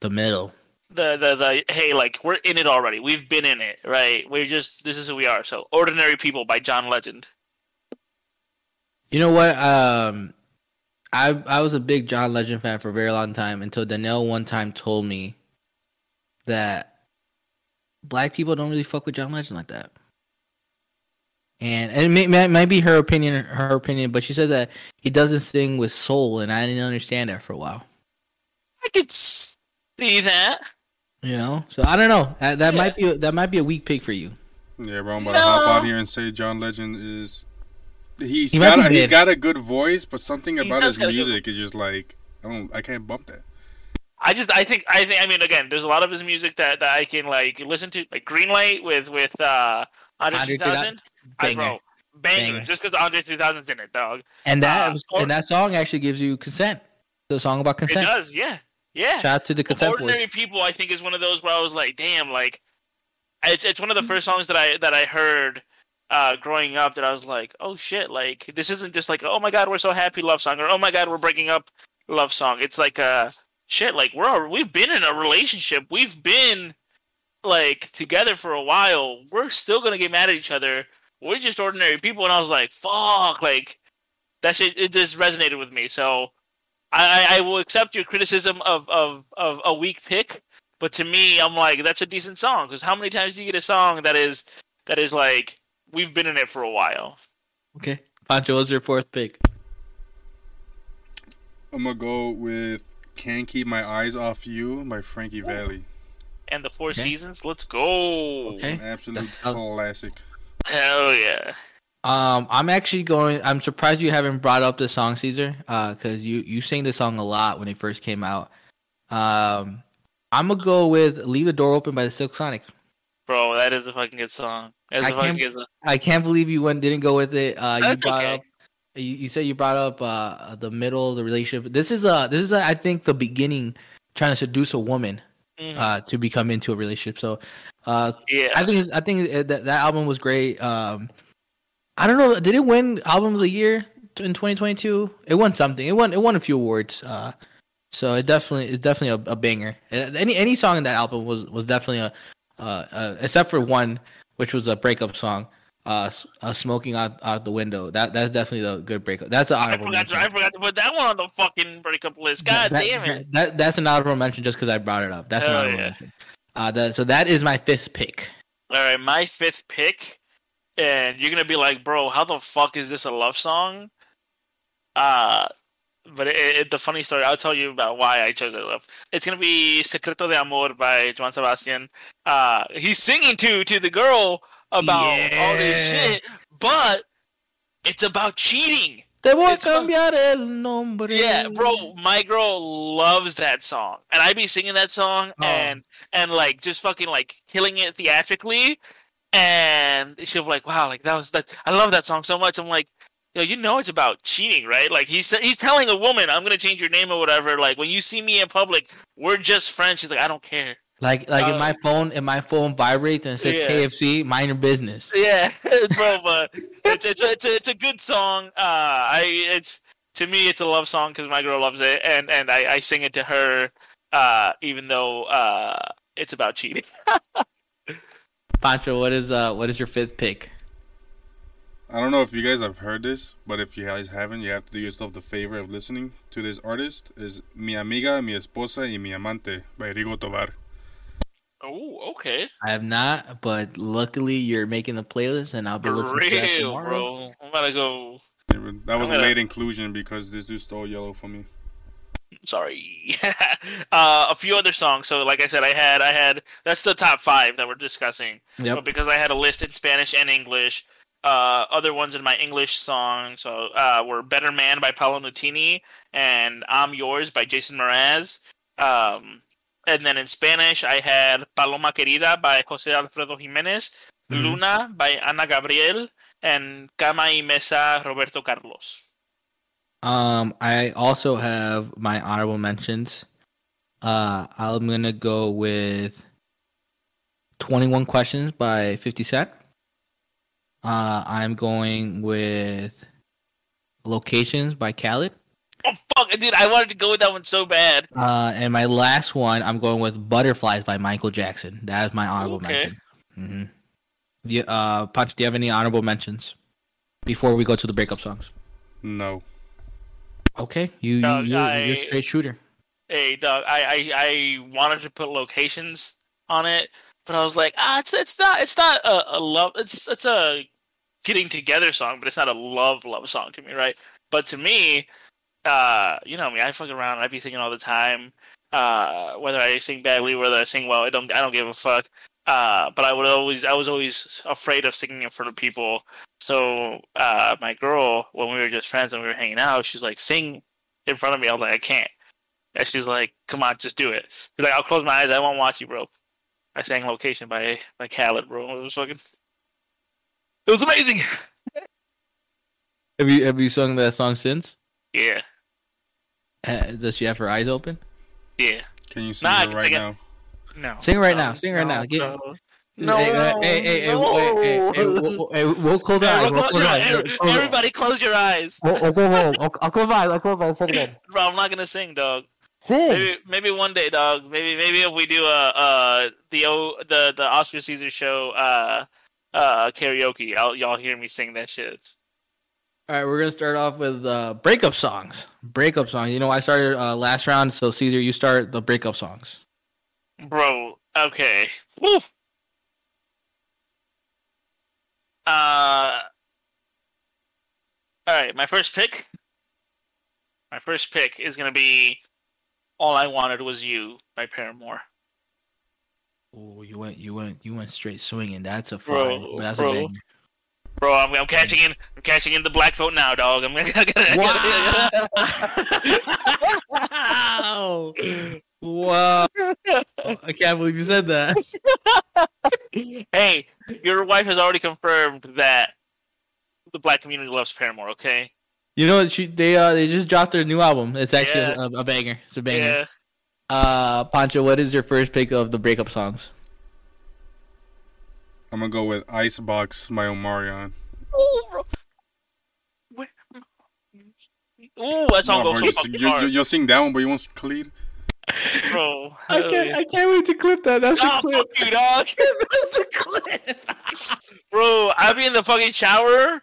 the middle. The the the hey like we're in it already we've been in it right we're just this is who we are so ordinary people by john legend You know what? Um, I I was a big John Legend fan for a very long time until Danielle one time told me that black people don't really fuck with John Legend like that. And and it may, may, might be her opinion, her opinion, but she said that he doesn't sing with soul, and I didn't understand that for a while. I could see that. You know, so I don't know. Uh, that Yeah. might be a, that might be a weak pick for you. Yeah, bro. I'm about to hop out here and say John Legend is. He's He might got a, he's mid. got a good voice, but something about his got a good music is just like I don't. I can't bump that. I just I think I think I mean again, there's a lot of his music that, that I can like listen to, like Greenlight with with uh Andre Andre 3000. I Banger. bro, banger, Banger. just because Andre 3000's in it, dog. And that Uh, or- and that song actually gives you consent. The song about It consent. does, yeah, yeah. Shout out to the boys. Ordinary People, I think, is one of those where I was like, damn, like it's it's one of the first songs that I that I heard uh, growing up that I was like, oh shit, like this isn't just like oh my god we're so happy love song or oh my god we're breaking up love song. It's like uh shit, like we're we've been in a relationship, we've been like together for a while. We're still gonna get mad at each other. We're just ordinary people, and I was like, fuck, like that shit. It just resonated with me. So I, I I will accept your criticism of, of, of a weak pick, but to me, I'm like that's a decent song because how many times do you get a song that is that is like we've been in it for a while? Okay, Pancho, what's your fourth pick? I'm gonna go with "Can't Keep My Eyes Off You" by Frankie Valli. And the Four Okay. Seasons, let's go! Okay. An absolute That's- uh, classic. Hell yeah! Um, I'm actually going. I'm surprised you haven't brought up the song, Caesar, because you you sang the song a lot when it first came out. Um, I'm gonna go with "Leave the Door Open" by the Silk Sonic. Bro, that is a fucking good song. That's I a can't- song. I can't believe you went didn't go with it. Uh, you That's brought okay. up. You, you said you brought up uh, the middle of the relationship. This is uh this is uh, I think the beginning trying to seduce a woman Mhm. uh, to become into a relationship. So uh, yeah, I think I think that that album was great. Um, I don't know, did it win album of the year in 2022? It won something. It won it won a few awards. Uh, so it definitely it's definitely a, a banger. Any any song in that album was was definitely a uh, uh, except for one which was a breakup song. Uh, uh, smoking out, out the window. That that's definitely the good breakup. That's an I honorable forgot, to. I forgot to put that one on the fucking breakup list. God that, damn it! That, that's an honorable mention just because I brought it up. That's an Hell honorable yeah. mention. Uh, that, so that is my fifth pick. All right, my fifth pick, and you're gonna be like, bro, how the fuck is this a love song? Uh but it, it, the funny story, I'll tell you about why I chose it. Love. It's gonna be "Secreto de Amor" by Joan Sebastian. Uh, he's singing to to the girl about all this shit, but it's about cheating. Te voy a It's fun. cambiar el nombre. Yeah, bro, my girl loves that song, and I'd be singing that song Oh. and and like just fucking like killing it theatrically, and she'll be like, "Wow, like that was that." I love that song so much. I'm like, yo, you know it's about cheating, right? Like he's he's telling a woman, "I'm gonna change your name or whatever." Like when you see me in public, we're just friends. She's like, "I don't care." Like like in Uh, my phone, in my phone vibrates and it says Yeah. KFC, mind your business. Yeah, bro, but it's it's a, it's a, it's a good song. Uh, I it's to me it's a love song because my girl loves it, and and I, I sing it to her, uh, even though uh, it's about cheating. Pancho, what is uh what is your fifth pick? I don't know if you guys have heard this, but if you guys haven't, you have to do yourself the favor of listening to this artist. Is Mi Amiga, Mi Esposa y Mi Amante by Rigo Tovar. Oh, okay. I have not, but luckily you're making the playlist and I'll be listening to that tomorrow. bro. I'm about to go. That was a gonna- late inclusion because this dude stole yellow from me. Sorry. uh, a few other songs. So, like I said, I had I had that's the top five that we're discussing. But because I had a list in Spanish and English, uh, other ones in my English song so uh, were "Better Man" by Paolo Nutini and "I'm Yours" by Jason Mraz. Um, and then in Spanish, I had "Paloma Querida" by Jose Alfredo Jimenez, Mhm. "Luna" by Ana Gabriel, and "Cama y Mesa" Roberto Carlos. Um, I also have my honorable mentions. Uh, I'm gonna go with 21 Questions by 50 Cent. Uh, I'm going with Locations by Khalid. Oh fuck, dude! I wanted to go with that one so bad. Uh, and my last one, I'm going with Butterflies by Michael Jackson. That is my honorable Okay. mention. hmm Yeah, uh, Punch, do you have any honorable mentions before we go to the breakup songs? No. Okay, you, No, you, you're, I- you're a straight shooter. Hey, dog. I, I I wanted to put locations on it, but I was like, ah, it's it's not it's not a, a love. It's it's a getting together song, but it's not a love love song to me, right? But to me, uh, you know me, I fuck around. I be thinking all the time. Uh, whether I sing badly, whether I sing well, I don't I don't give a fuck. Uh, but I would always I was always afraid of singing in front of people. So uh, my girl, when we were just friends and we were hanging out, she's like, "Sing in front of me." I was like, "I can't." And she's like, "Come on, just do it." She's like, "I'll close my eyes. I won't watch you, bro." I sang "Location" by by Khalid, bro. It was fucking. It was amazing. Have you have you sung that song since? Yeah, Uh, does she have her eyes open? yeah. Can you sing Nah, it right now? No. Sing it right no, now, sing it right no, now. Get- no. No, hey, uh, hey, hey, hey, no. hey, hey, hey, we'll, hey, we'll close our eyes. We'll close close your our eyes. eyes. Every- Everybody close your eyes. We'll, we'll, I'll, I'll close my eyes. I'll close my eyes. Say it again. Bro, I'm not gonna sing, dog. Sing. Maybe maybe one day, dog. Maybe maybe if we do a uh the O the the Oscar Caesar show uh uh karaoke, I'll y'all hear me sing that shit. All right, we're gonna start off with uh, breakup songs. Breakup songs. You know, I started uh, last round, so Caesar, you start the breakup songs. Bro, okay. Woo. Uh all right, my first pick. My first pick is gonna be "All I Wanted Was You" by Paramore. Oh, you went, you went, you went straight swinging. That's a Bro, fine. That's bro. a banger. Bro, I'm, I'm catching in. I'm catching in the black vote now, dog. I'm gonna. Wow! wow! I can't believe you said that. hey, your wife has already confirmed that the black community loves Paramore. Okay. You know what? She they uh they just dropped their new album. It's actually Yeah. a, a banger. It's a banger. Yeah. Uh, Pancho, what is your first pick of the breakup songs? I'm gonna go with Icebox by Omarion. Ooh, bro. Where- Ooh, that song No, goes so you, fucking you, you, hard, you'll sing that one, but you won't Khalid. Bro. I can't. I can't wait to clip that. That's Oh, the clip. fuck you, dog. That's the clip. bro, I'll be in the fucking shower,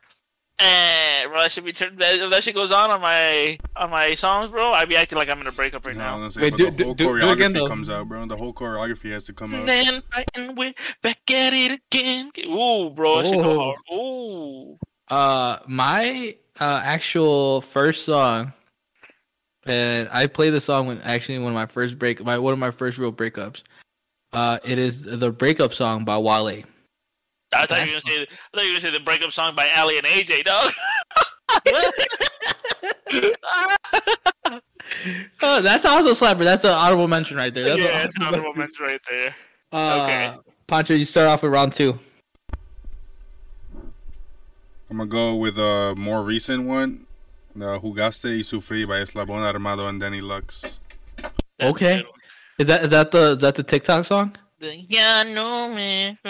and bro, that should be turned. If that shit goes on on my on my songs, bro, I'd be acting like I'm in a breakup right No, now. Say, Wait, but do- the whole do- do choreography again, though. comes out, bro. The whole choreography has to come out. And then fighting with back at it again. Ooh, bro, that should go Oh. hard. Ooh. Uh, my uh actual first song, and I played the song when actually one of my first break, my one of my first real breakups. Uh, it is the breakup song by Wale. I thought you were gonna say. I thought you were gonna say the breakup song by Aly and AJ, dog. Oh, that's also slapper. That's an honorable mention right there. That's yeah, an it's an honorable mention right there. Uh, Okay. Pancho, you start off with round two. I'm gonna go with a more recent one. The Jugaste y Sufrí by Eslabón Armado and Danny Lux. That's Okay. a good one. Is that is that the is that the TikTok song? yeah, no me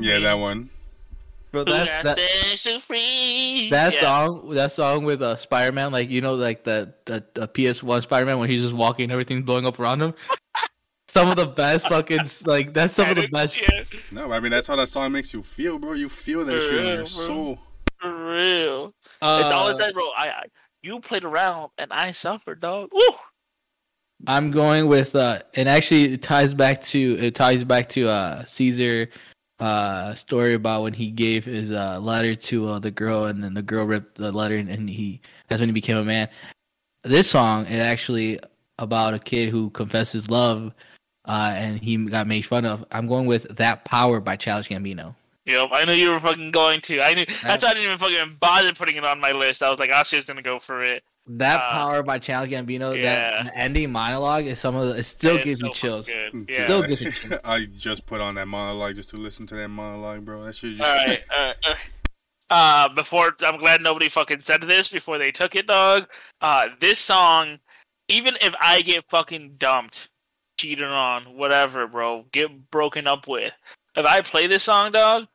Yeah, that one. Bro, that's that, that that song. That song with uh, Spider Man, like you know, like the the, the PS One Spider Man when he's just walking, and everything's blowing up around him. some of the best fucking like that's some of the best. Yeah, No, I mean that's how that song makes you feel, bro. You feel that shit in Yeah, your bro. soul. For real. Uh, it's all it said, bro. I, I you played around and I suffered, dog. Woo! I'm going with uh, and actually it ties back to it ties back to uh Caesar uh story about when he gave his uh letter to uh, the girl and then the girl ripped the letter and, and he that's when he became a man. This song is actually about a kid who confesses love uh and he got made fun of. I'm going with That Power by Childish Gambino. Yep, I knew you were fucking going to. I knew that's why I didn't even fucking bother putting it on my list. I was like, Oscar's gonna go for it. That Uh, Power by Childish Gambino. yeah. That ending monologue is some of the. It still It's gives so me chills. good. Yeah. Yeah. Still gives me chills. I just put on that monologue just to listen to that monologue, bro. That shit just. All right, all right, all right. Uh, before I'm glad nobody fucking said this before they took it, dog. Uh, this song, even if I get fucking dumped, cheated on, whatever, bro, get broken up with, if I play this song, dog,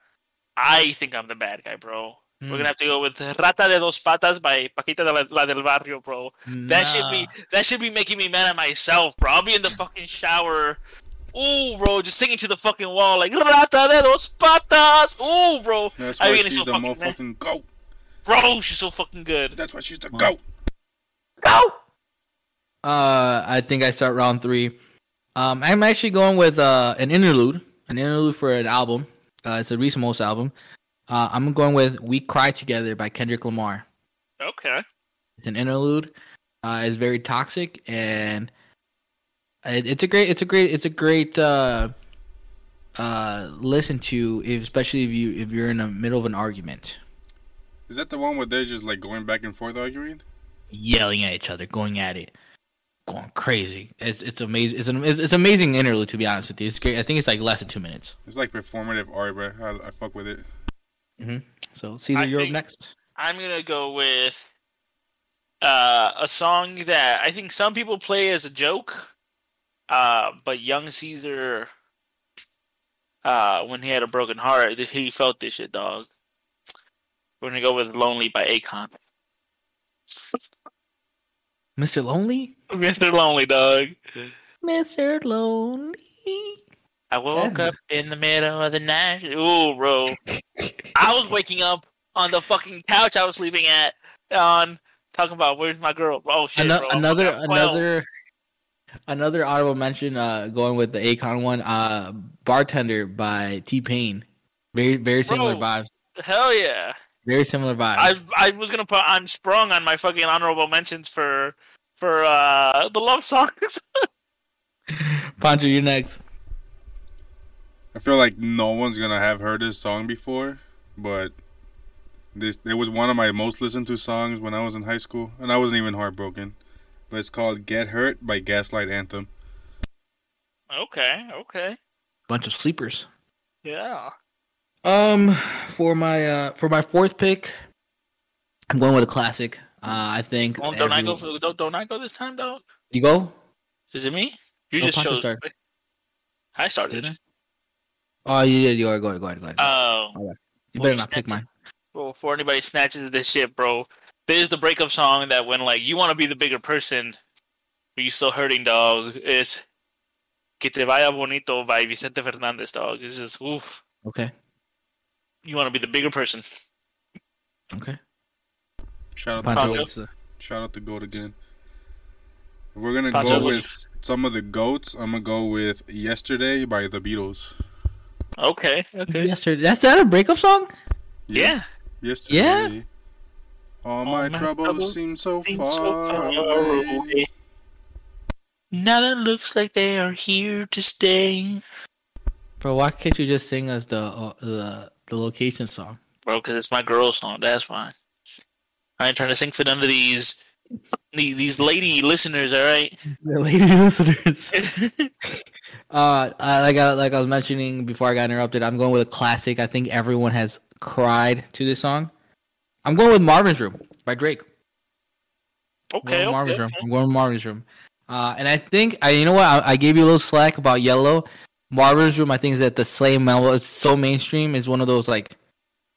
I think I'm the bad guy, bro. We're Hmm. gonna have to go with "Rata de dos patas" by Paquita de la, la del Barrio, bro. That should be that should be making me mad at myself, bro. I'll be in the fucking shower. Ooh, bro, just singing to the fucking wall like "Rata de dos patas." Ooh, bro. That's I mean, she's it's so the fucking mad. motherfucking goat. Bro, she's so fucking good. That's why she's the goat. Go! Uh, I think I start round three. Um, I'm actually going with uh an interlude, an interlude for an album. Uh, it's a recent most album. Uh, I'm going with "We Cry Together" by Kendrick Lamar. Okay. It's an interlude. Uh, it's very toxic, and It, it's a great, it's a great, it's a great uh, uh, listen to, if, especially if you if you're in the middle of an argument, Is that the one where they're just like going back and forth arguing? yelling at each other, going at it, going crazy. It's it's amazing. It's an it's, it's amazing interlude to be honest with you. It's great. I think it's like less than two minutes. It's like performative art, bro. I, I fuck with it. So Caesar, I you're up next. I'm gonna go with uh, a song that I think some people play as a joke, uh, but young Caesar, uh, when he had a broken heart, he felt this shit, dog. We're gonna go with "Lonely" by Akon. Mr. Lonely, Mr. Lonely, dog. Mr. Lonely. I woke Yeah. up in the middle of the night. Ooh, bro. I was waking up on the fucking couch I was sleeping at on talking about where's my girl. Oh shit, Ano- bro. Another another another honorable mention. Uh, going with the Akon one. Uh, bartender by T Pain. Very very similar Bro. vibes. Hell yeah. Very similar vibes. I I was gonna put I'm sprung on my fucking honorable mentions for for uh the love songs. Pancho, you're next. I feel like no one's gonna have heard this song before, but this it was one of my most listened to songs when I was in high school, and I wasn't even heartbroken. But it's called "Get Hurt" by Gaslight Anthem. okay, okay. Bunch of sleepers. Yeah. Um, for my uh for my fourth pick, I'm going with a classic. Uh, I think. Don't, don't I go every- for don't, don't I go this time, dog? You go. Is it me? You No, just Pancho chose. started. I started. I? Oh, you did. You are. Go ahead. Go ahead. Go ahead. Oh. you better not pick mine. Well, before anybody snatches this shit, bro, this is the breakup song that when like you want to be the bigger person, but you still hurting, dog. It's "Que te vaya bonito" by Vicente Fernandez, dog. It's just oof. Okay. You want to be the bigger person. Okay. Shout out, Pancho, Pancho. what's the- shout out to Goat again. If we're gonna Pancho, go with some of the goats. I'm gonna go with "Yesterday" by the Beatles. Okay, okay, Yesterday. That's that a breakup song? yeah. Yesterday. All, All my, my troubles, troubles seem so Seems far, so far away. away. Now it looks like they are here to stay, Bro, why can't you just sing us the uh, the the location song? bro. Because it's my girl song. That's fine. I ain't trying to sing for none of these the- these lady listeners. All right. The lady listeners. uh, I, like I like I was mentioning before I got interrupted, I'm going with a classic. I think everyone has cried to this song. I'm going with Marvin's Room by Drake. I'm okay. going with Marvin's okay, Room. I'm going with Marvin's Room. Uh, and I think I, you know what? I, I gave you a little slack about Yellow. Marvin's Room, I think, is at the same level. It's so mainstream. Is one of those like,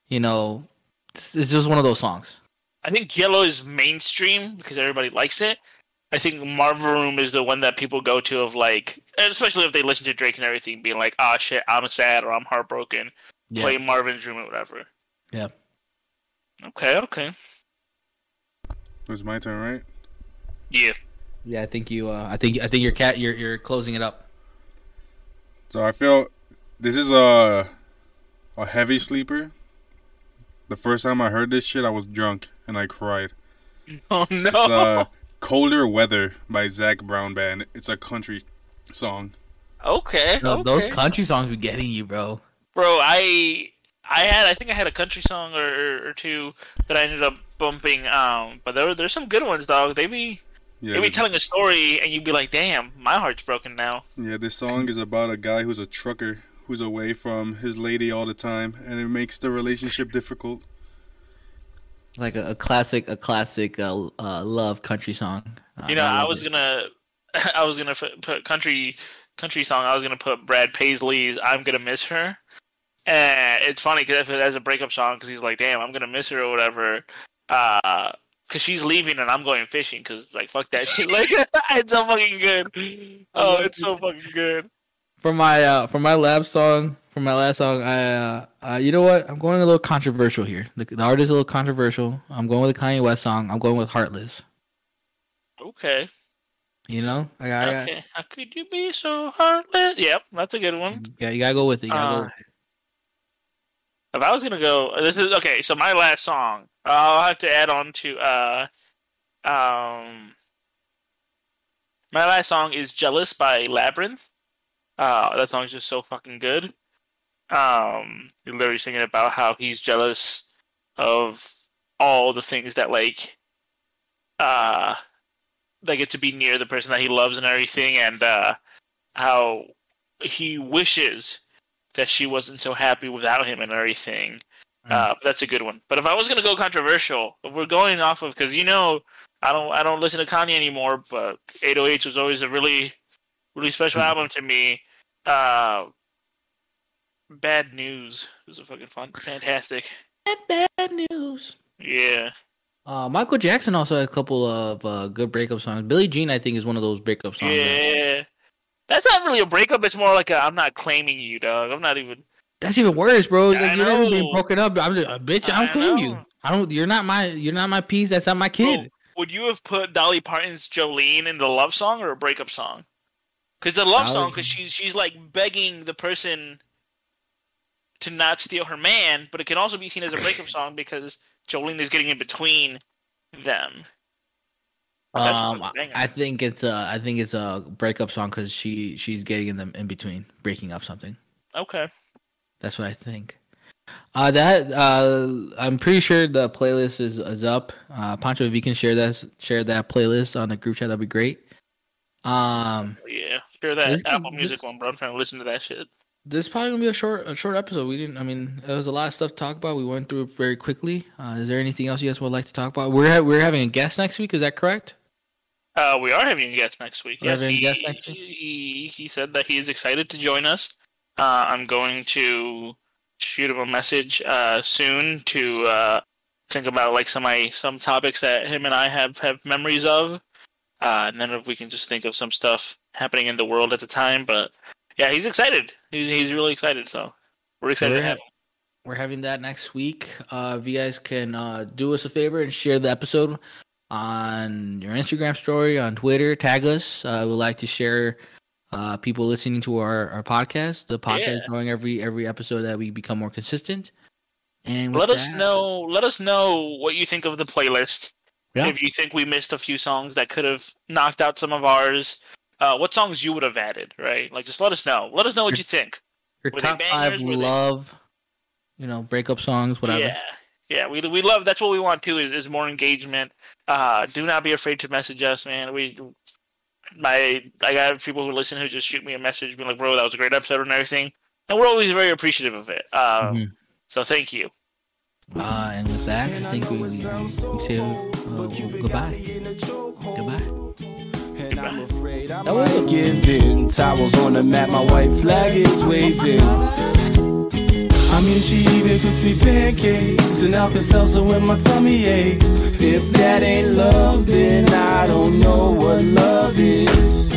you know, it's, it's just one of those songs. I think Yellow is mainstream because everybody likes it. I think Marvel Room is the one that people go to of like, especially if they listen to Drake and everything, being like, "Ah, shit, I'm sad or I'm heartbroken." Yeah. Play Marvin's Room or whatever. Yeah. Okay. Okay. It was my turn, right? Yeah. Yeah, I think you. Uh, I think I think your cat. You're you're closing it up. So I feel this is a a heavy sleeper. The first time I heard this shit, I was drunk and I cried. Oh no. It's uh, "Colder Weather" by Zac Brown Band. It's a country song. okay. Bro, okay. Those country songs be getting you, bro. Bro, I I had I think I had a country song or, or two that I ended up bumping. Um, but there there's some good ones, dog. They be Yeah, they be telling a story and you'd be like, "Damn, my heart's broken now." yeah. This song is about a guy who's a trucker who's away from his lady all the time, and it makes the relationship difficult. Like a, a classic, a classic uh, uh, love country song. Uh, You know, I love was it. gonna, I was gonna put country, country song. I was gonna put Brad Paisley's "I'm Gonna Miss Her," and it's funny because as a breakup song, because he's like, "Damn, I'm gonna miss her" or whatever, uh, because she's leaving and I'm going fishing. Because like, fuck that shit. Like, it's so fucking good. Oh, it's so fucking good. For my uh, for my lab song. For my last song, I uh, uh, you know what? I'm going a little controversial here. The, the artist is a little controversial. I'm going with a Kanye West song. I'm going with Heartless. Okay, You know, I got, I got okay. How could you be so heartless? Yep, that's a good one. yeah, you gotta go with it. You gotta Uh, go with it. If I was gonna go, this is okay. So my last song, I'll have to add on to uh, um, My last song is "Jealous" by Labrinth. Uh, that song is just so fucking good. Um, you're literally singing about how he's jealous of all the things that like, uh, that get to be near the person that he loves and everything, and uh, how he wishes that she wasn't so happy without him and everything. Uh, that's a good one. But if I was gonna go controversial, we're going off of because you know I don't I don't listen to Kanye anymore, but 808 was always a really really special album to me. Uh, Bad News it was a fucking fun, fantastic. Bad bad news. Yeah, Uh, Michael Jackson also had a couple of uh, good breakup songs. Billie Jean, I think, is one of those breakup songs. yeah. That's not really a breakup. It's more like a I'm not claiming you, dog. I'm not even. That's even worse, bro. Like, you're never being know. broken up. I'm just, bitch. I don't I claim you. I don't. You're not my. You're not my piece. That's not my kid. Bro, would you have put Dolly Parton's Jolene in the love song or a breakup song? Because it's a love song because she's she's like begging the person to not steal her man, but it can also be seen as a breakup song because Jolene is getting in between them. Um, what's a banger. I think it's a. I think it's a breakup song because she she's getting in them in between, breaking up something. Okay. That's what I think. Uh, that uh, I'm pretty sure the playlist is, is up. Uh, Pancho, if you can share that share that playlist on the group chat, that'd be great. Um, Yeah. Share that This- Apple Music one, bro. I'm trying to listen to that shit. this is probably gonna be a short a short episode. We didn't. I mean, there was a lot of stuff to talk about. We went through it very quickly. Uh, is there anything else you guys would like to talk about? We're ha- we're having a guest next week. Is that correct? Uh, we are having a guest next week. We're Yes, having a he, guest next week? He, he said that he is excited to join us. Uh, I'm going to shoot him a message uh, soon to uh, think about like some I, some topics that him and I have have memories of, uh, and then if we can just think of some stuff happening in the world at the time. But yeah, he's excited. He's, he's really excited. So we're excited We're to have ha- him. We're having that next week. Uh, if you guys can uh, do us a favor and share the episode on your Instagram story, on Twitter, tag us. Uh, we'd like to share uh, people listening to our, our podcast. The podcast Yeah. growing every every episode that we become more consistent. And Let us that- know. Let us know what you think of the playlist. Yeah. If you think we missed a few songs that could have knocked out some of ours, uh, what songs you would have added, right? Like, just let us know. Let us know what you think. your were top five? Were they- love, you know, breakup songs, whatever. Yeah, yeah. We we love. That's what we want too. Is, is more engagement. Uh, do not be afraid to message us, man. We, my, I got people who listen who just shoot me a message, being like, "Bro, that was a great episode and everything," and we're always very appreciative of it. Uh, Mhm. So thank you. Uh, and with that, I think we, we, we say uh, goodbye. Goodbye. I'm afraid I That was might a- give in. Towels on the mat, my white flag is waving. I mean, she even cooks me pancakes and Alka-Seltzer when my tummy aches. If that ain't love, then I don't know what love is.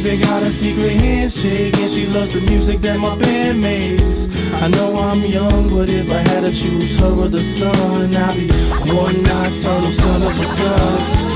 Even got a secret handshake, and she loves the music that my band makes. I know I'm young, but if I had to choose her or the sun, I'd be one nocturnal son of a gun.